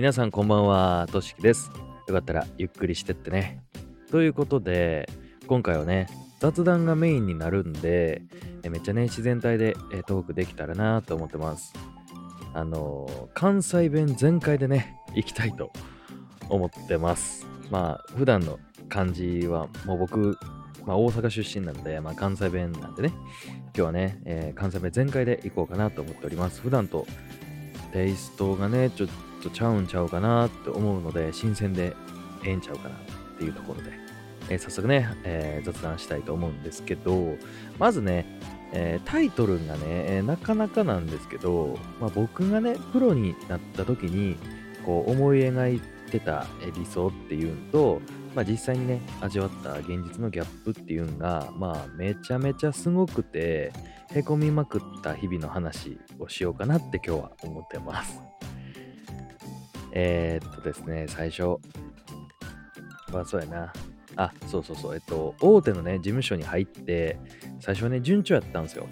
皆さんこんばんは、としきです。よかったらゆっくりしてってね。ということで、今回はね、雑談がメインになるんで、めっちゃね、自然体でトークできたらなと思ってます。あの関西弁全開でね、行きたいと思ってます。まあ、普段の感じは、もう僕、まあ、大阪出身なんで、まあ、関西弁なんでね、今日はね、えー関西弁全開で行こうかなと思っております。普段とテイストがね、ちょっとちゃうんちゃうかなって思うので、新鮮でええんちゃうかなっていうところで、えー早速ね、えー雑談したいと思うんですけど、まずね、えータイトルがね、えなかなかなんですけど、まあ、僕がね、プロになった時に、こう思い描いてた理想っていうのと、まあ、実際にね、味わった現実のギャップっていうのが、まあ、めちゃめちゃすごくて、へこみまくった日々の話をしようかなって今日は思ってます。えー、っとですね、最初。まあ、そうやな。あ、そうそうそう。えっと、大手のね、事務所に入って、最初はね、順調やったんですよ。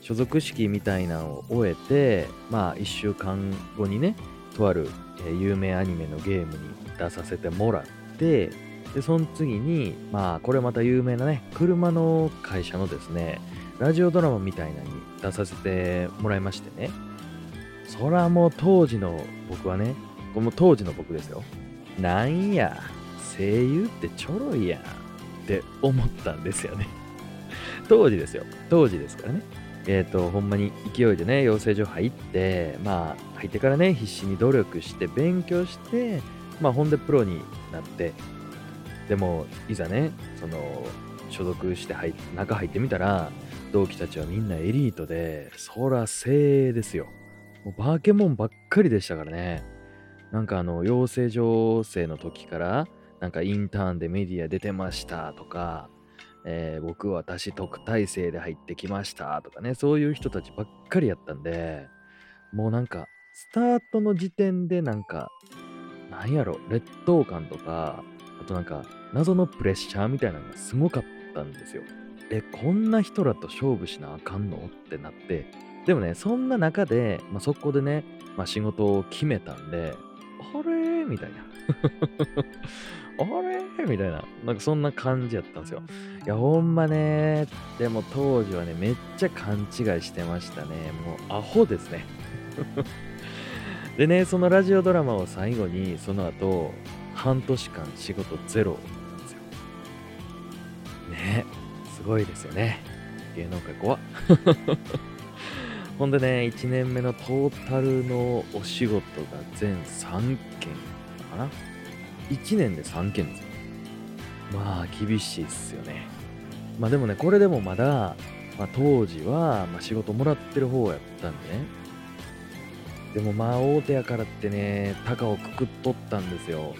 所属式みたいなのを終えて、まあ、1週間後にね、とある、え有名アニメのゲームに出させてもらって、で、その次に、まあ、これまた有名なね、車の会社のですね、ラジオドラマみたいなのに出させてもらいましてね。そらもう当時の僕はね、この当時の僕ですよ。なんや、声優ってちょろいやんって思ったんですよね。当時ですよ。当時ですからね。えっ、と、ほんまに勢いでね、養成所入って、まあ、入ってからね、必死に努力して、勉強して、まあ、ほんでプロになって、でも、いざね、その、所属して入中入ってみたら、同期たちはみんなエリートで、そら精鋭ですよ。もうバケモンばっかりでしたからね。なんかあの、養成所生の時から、なんかインターンでメディア出てましたとか、えー僕私特待生で入ってきましたとかね、そういう人たちばっかりやったんで、もうなんか、スタートの時点でなんか、なんやろ、劣等感とか、あとなんか、謎のプレッシャーみたいなのがすごかったんですよ。え、こんな人らと勝負しなあかんの？ってなって、でもね、そんな中で、まあ、そこでね、まあ、仕事を決めたんで、あれ？みたいな。あれ？みたいな。なんかそんな感じやったんですよ。いや、ほんまね、でも当時はね、めっちゃ勘違いしてましたね。もうアホですね。でね、そのラジオドラマを最後に、その後、半年間仕事ゼロなんですよ。ねすごいですよね。芸能界怖っ。ほんでね、1年目のトータルのお仕事が全3件かな。1年で3件ですよ。まあ、厳しいっすよね。まあでもね、これでもまだ、まあ、当時は、まあ、仕事もらってる方やったんでね。でもまあ、大手やからってね、高をくくっとったんですよ。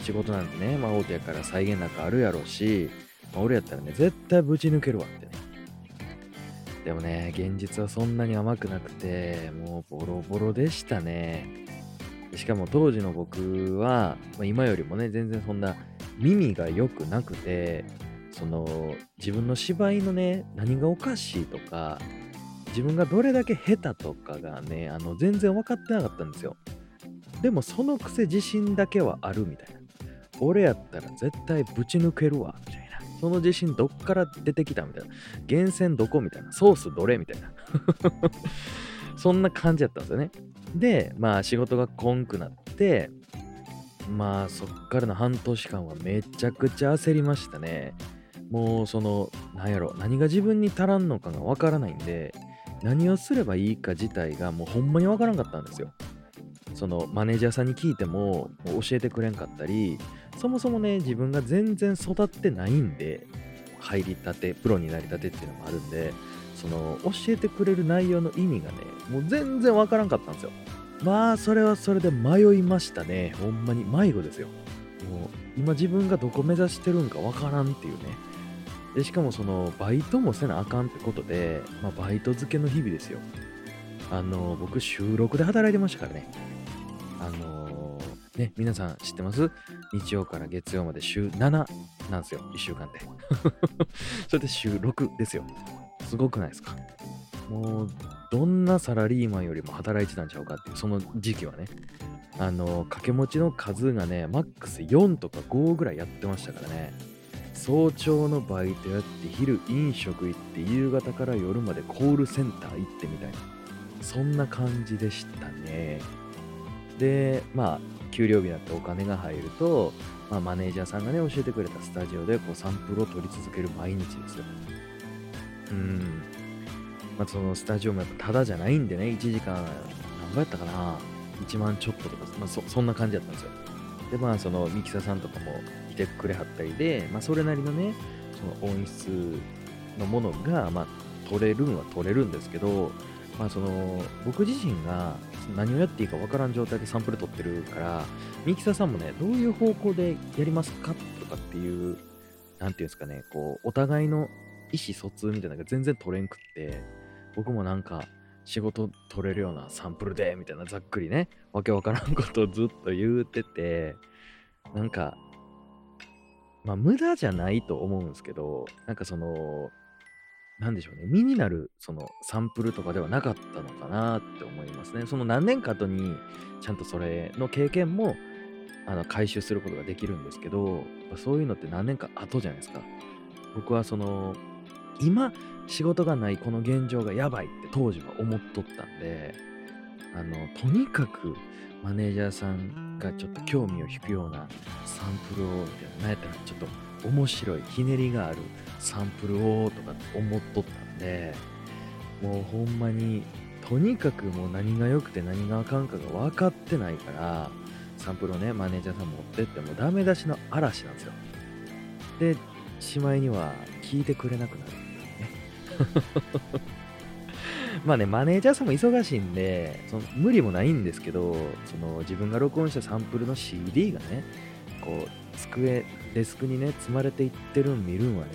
仕事なんてね、まあ大手やから再現なんかあるやろうし、まあ、俺やったらね、絶対ぶち抜けるわってね。でもね、現実はそんなに甘くなくて、もうボロボロでしたね。しかも当時の僕は、まあ、今よりもね、全然そんな耳が良くなくて、その自分の芝居のね、何がおかしいとか、自分がどれだけ下手とかがね、あの全然分かってなかったんですよ。でもそのくせ自信だけはあるみたいな。俺やったら絶対ぶち抜けるわ、みたいな。その自信どっから出てきたみたいな。源泉どこみたいな。ソースどれみたいな。そんな感じやったんですよね。で、まあ仕事がこんくなって、まあそっからの半年間はめちゃくちゃ焦りましたね。もうその、なんやろ、何が自分に足らんのかがわからないんで、何をすればいいか自体がもうほんまにわからんかったんですよ。そのマネージャーさんに聞いてもも教えてくれんかったり、そもそもね、自分が全然育ってないんで、入りたて、プロになりたてっていうのもあるんで、その教えてくれる内容の意味がね、もう全然わからんかったんですよ。まあ、それはそれで迷いましたね。ほんまに迷子ですよ。もう、今自分がどこ目指してるんかわからんっていうね。で、しかもその、バイトもせなあかんってことで、まあ、バイト漬けの日々ですよ。あの、僕、週6で働いてましたからね。あのね、皆さん知ってます？日曜から月曜まで週7なんですよ、1週間で。それで週6ですよ。すごくないですか？もう、どんなサラリーマンよりも働いてたんちゃうかっていうその時期はね。あの掛け持ちの数がねマックス4とか5ぐらいやってましたからね。早朝のバイトやって昼飲食行って夕方から夜までコールセンター行ってみたいな。そんな感じでしたね。でまあ給料日になってお金が入ると、まあ、マネージャーさんがね教えてくれたスタジオでこうサンプルを取り続ける毎日ですよ。うん。まあ、そのスタジオもやっぱタダじゃないんでね、1時間、何倍やったかな、1万ちょっととか、まあそ、そんな感じだったんですよ。で、まあ、そのミキサーさんとかもいてくれはったりで、まあ、それなりのね、その音質のものが、まあ、取れるんは取れるんですけど、まあ、その僕自身が何をやっていいか分からん状態でサンプル取ってるから、ミキサーさんもね、どういう方向でやりますかとかっていう、なんていうんですかね、こう、お互いの意思疎通みたいなのが全然取れんくって、僕もなんか仕事取れるようなサンプルでみたいなざっくりねわけわからんことをずっと言うててなんかまあ無駄じゃないと思うんですけどなんかそのなんでしょうね。身になるそのサンプルとかではなかったのかなって思いますね。その何年か後にちゃんとそれの経験もあの回収することができるんですけどそういうのって何年か後じゃないですか。僕はその今仕事がないこの現状がやばいって当時は思っとったんであのとにかくマネージャーさんがちょっと興味を引くようなサンプルをみたいな何やったらちょっと面白いひねりがあるサンプルをとか思っとったんでもうほんまにとにかくもう何が良くて何があかんかが分かってないからサンプルをねマネージャーさん持ってってもダメ出しの嵐なんですよ。でしまいには聞いてくれなくなる まあね、マネージャーさんも忙しいんで、その無理もないんですけど、その自分が録音したサンプルの CD がね、こう、机、デスクにね、積まれていってるん見るんはね、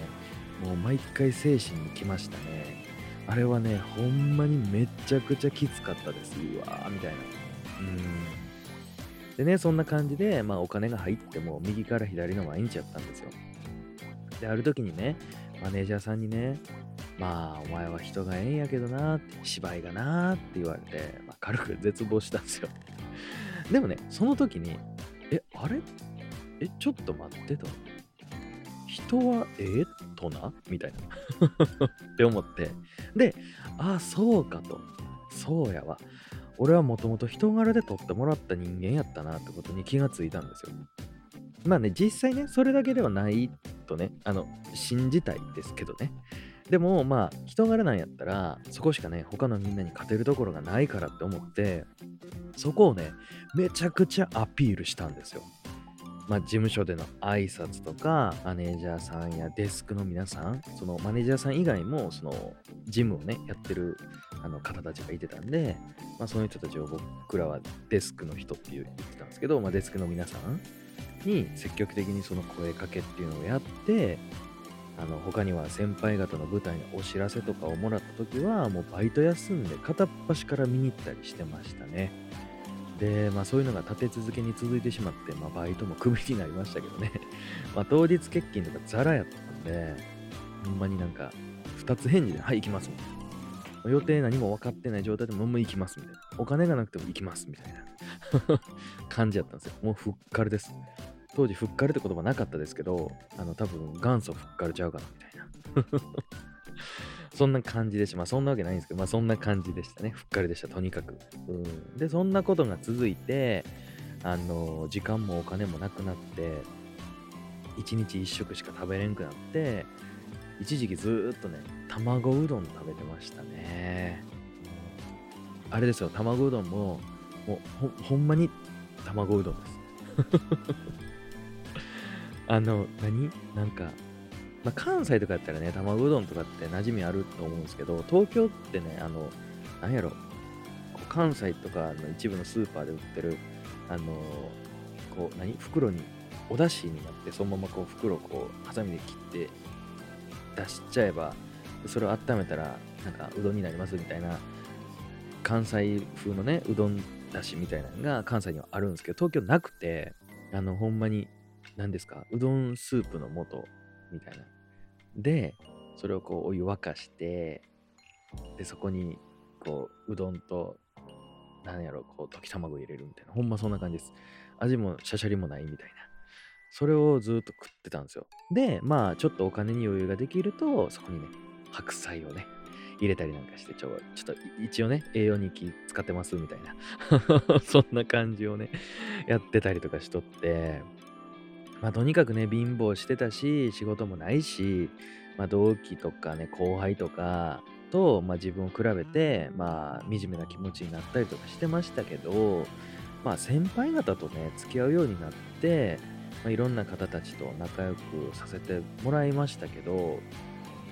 もう毎回精神に来ましたね。あれはね、ほんまにめちゃくちゃきつかったです。うわー、みたいな。うん。でね、そんな感じで、まあお金が入っても右から左の毎日やったんですよ。で、ある時にね、マネージャーさんにね、まあ、お前は人がええんやけどなって、芝居がなって言われて、まあ、軽く絶望したんですよ。でもね、その時に、え、あれ？え、ちょっと待ってと。人はええとな？みたいな って思って。で、ああ、そうかと。そうやわ。俺はもともと人柄で撮ってもらった人間やったなってことに気がついたんですよ。まあね、実際ね、それだけではないとね、あの、信じたいですけどね。でもまあ人柄なんやったらそこしかね他のみんなに勝てるところがないからって思ってそこをねめちゃくちゃアピールしたんですよ。まあ、事務所での挨拶とかマネージャーさんやデスクの皆さんそのマネージャーさん以外もその事務をねやってるあの方たちがいてたんで、まあ、その人たちを僕らはデスクの人っていう言ってたんですけど、まあ、デスクの皆さんに積極的にその声かけっていうのをやってあの他には先輩方の舞台のお知らせとかをもらった時はもうバイト休んで片っ端から見に行ったりしてましたね。でまあそういうのが立て続けに続いてしまって、まあ、バイトもクビになりましたけどね。ま当日欠勤とかザラやったんでほんまになんか2つ返事で「はい行きます」みたいな。予定何も分かってない状態でももう行きますみたいな。お金がなくても行きますみたいな。感じやったんですよ。もうふっかるです。当時ふっかるって言葉なかったですけど、あの多分元祖ふっかるちゃうかなみたいな。そんな感じでした。まあそんなわけないんですけど、まあそんな感じでしたね。ふっかりでした、とにかく。うん、で、そんなことが続いて、あの、時間もお金もなくなって、1日1食しか食べれんくなって、一時期ずっとね、卵うどん食べてましたね。あれですよ、卵うどんも、もうほほんまに卵うどんです。あの、何？なんか、まあ、関西とかやったらね、卵うどんとかって馴染みあると思うんですけど、東京ってね、あの、なんやろ、関西とかの一部のスーパーで売ってる、あの、こう、何？袋に、お出汁になって、そのままこう、袋をこう、ハサミで切って出しちゃえば、それを温めたら、なんか、うどんになりますみたいな、関西風のね、うどんだしみたいなのが関西にはあるんですけど、東京なくて、あの、ほんまに何ですか、うどんスープの素みたいな。で、それをこうお湯沸かして、で、そこにこう、うどんと、なんやろ、こう、溶き卵入れるみたいな。ほんまそんな感じです。味もシャシャリもないみたいな。それをずっと食ってたんですよ。で、まあ、ちょっとお金に余裕ができると、そこにね、白菜をね、入れたりなんかして、ちょちょっと一応ね、栄養に気使ってますみたいな。そんな感じをね、やってたりとかしとって、まあとにかくね、貧乏してたし、仕事もないし、まあ同期とかね、後輩とかと、まあ自分を比べて、まあ惨めな気持ちになったりとかしてましたけど、まあ先輩方とね、付き合うようになって、まあ、いろんな方たちと仲良くさせてもらいましたけど、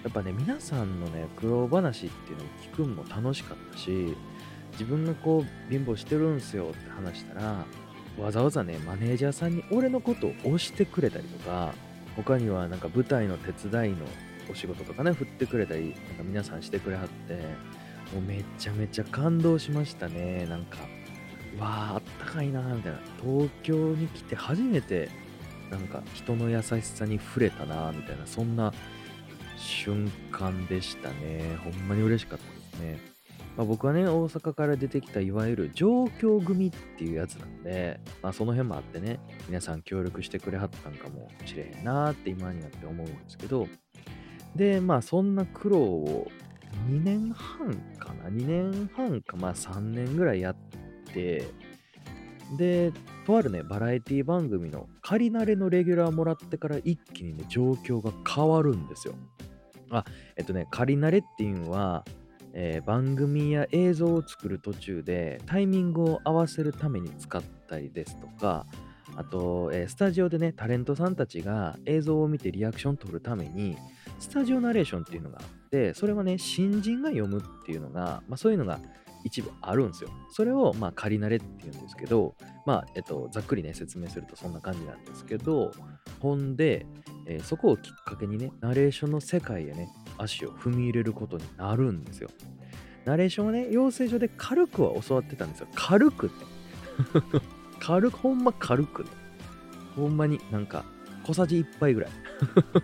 やっぱね、皆さんのね、苦労話っていうのを聞くのも楽しかったし、自分がこう、貧乏してるんすよって話したら、わざわざね、マネージャーさんに俺のことを押してくれたりとか、他にはなんか舞台の手伝いのお仕事とかね、振ってくれたり、なんか皆さんしてくれはって、もうめちゃめちゃ感動しましたね。なんか、わあ、あったかいなみたいな。東京に来て初めて、なんか人の優しさに触れたなみたいな、そんな瞬間でしたね。ほんまに嬉しかったですね。まあ、僕はね、大阪から出てきたいわゆる上京組っていうやつなんで、まあ、その辺もあってね、皆さん協力してくれはったんかもしれへんなーって今になって思うんですけど、で、まあそんな苦労を2年半かな ?2 年半か、まあ3年ぐらいやって、で、とあるね、バラエティ番組の仮慣れのレギュラーもらってから一気にね、状況が変わるんですよ。あ、えっとね、仮慣れっていうのは、えー、番組や映像を作る途中でタイミングを合わせるために使ったりですとか、あと、えー、スタジオでね、タレントさんたちが映像を見てリアクション取るために、スタジオナレーションっていうのがあって、それはね、新人が読むっていうのが、まあそういうのが一部あるんですよ。それを、まあ、仮慣れって言うんですけど、まあ、えっと、ざっくりね、説明するとそんな感じなんですけど、ほんで、えー、そこをきっかけにね、ナレーションの世界へね、足を踏み入れることになるんですよ。ナレーションはね、養成所で軽くは教わってたんですよ。軽くって。軽く、ほんま軽くね。ほんまになんか、小さじ1杯ぐらい。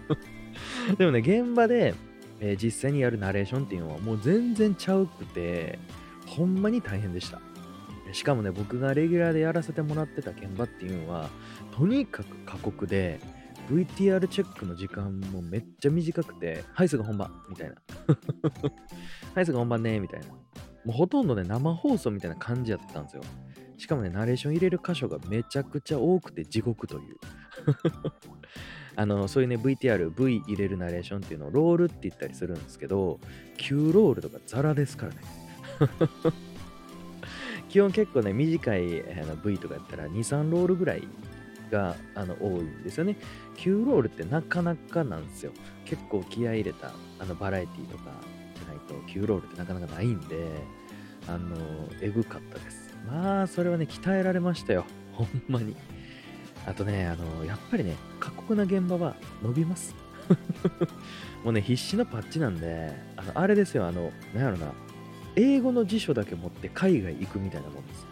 でもね、現場で、えー、実際にやるナレーションっていうのはもう全然ちゃうくて、ほんまに大変でした。しかもね、僕がレギュラーでやらせてもらってた現場っていうのは、とにかく過酷で、VTR チェックの時間もめっちゃ短くて、はい、すぐ本番みたいな。はい、すぐ本番ねみたいな。もうほとんどね、生放送みたいな感じやってたんですよ。しかもね、ナレーション入れる箇所がめちゃくちゃ多くて地獄という。あの、そういうね、VTR、V 入れるナレーションっていうのをロールって言ったりするんですけど、9ロールとかザラですからね。基本結構ね、短いあの V とかやったら2、3ロールぐらいがあの多いんですよね。9ロールってなかなかなんですよ。結構気合い入れたあのバラエティとかじゃないと9ロールってなかなかないんで、あの、えぐかったです。まあ、それはね、鍛えられましたよ。ほんまに。あとね、あの、やっぱりね、過酷な現場は伸びます。もうね、必死のパッチなんで、あの、あれですよ、あの、なんやろな、英語の辞書だけ持って海外行くみたいなもんです。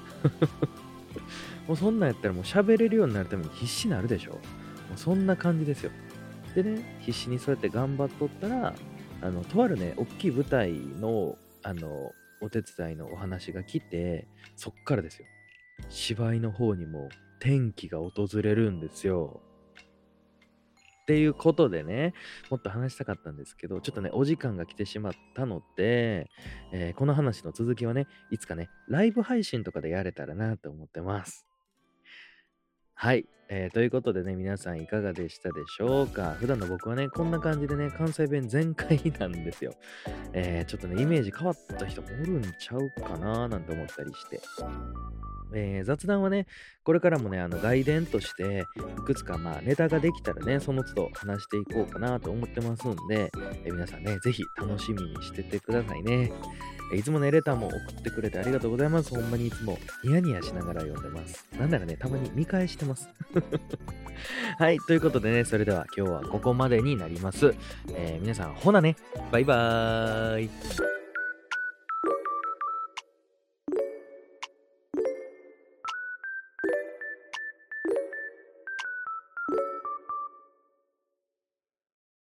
もうそんなんやったらもう喋れるようになるために必死になるでしょ。もうそんな感じですよ。でね、必死にそうやって頑張っとったら、あの、とあるね、大きい舞台の、あの、お手伝いのお話が来て、そっからですよ。芝居の方にも転機が訪れるんですよ。っていうことでね、もっと話したかったんですけど、ちょっとね、お時間が来てしまったので、えー、この話の続きはね、いつかね、ライブ配信とかでやれたらなと思ってます。はい。えー、ということでね、皆さんいかがでしたでしょうか？普段の僕はね、こんな感じでね、関西弁全開なんですよ。えー、ちょっとね、イメージ変わった人もおるんちゃうかな？なんて思ったりして。えー、雑談はね、これからもね、あの外伝として、いくつかまあネタができたらね、その都度話していこうかなと思ってますんで、えー、皆さんね、ぜひ楽しみにしててくださいね。え、いつもね、レターも送ってくれてありがとうございます。ほんまにいつもニヤニヤしながら読んでます。なんならね、たまに見返してます。はい、ということでね、それでは今日はここまでになります。え皆さん、ほなね、バイバーイ。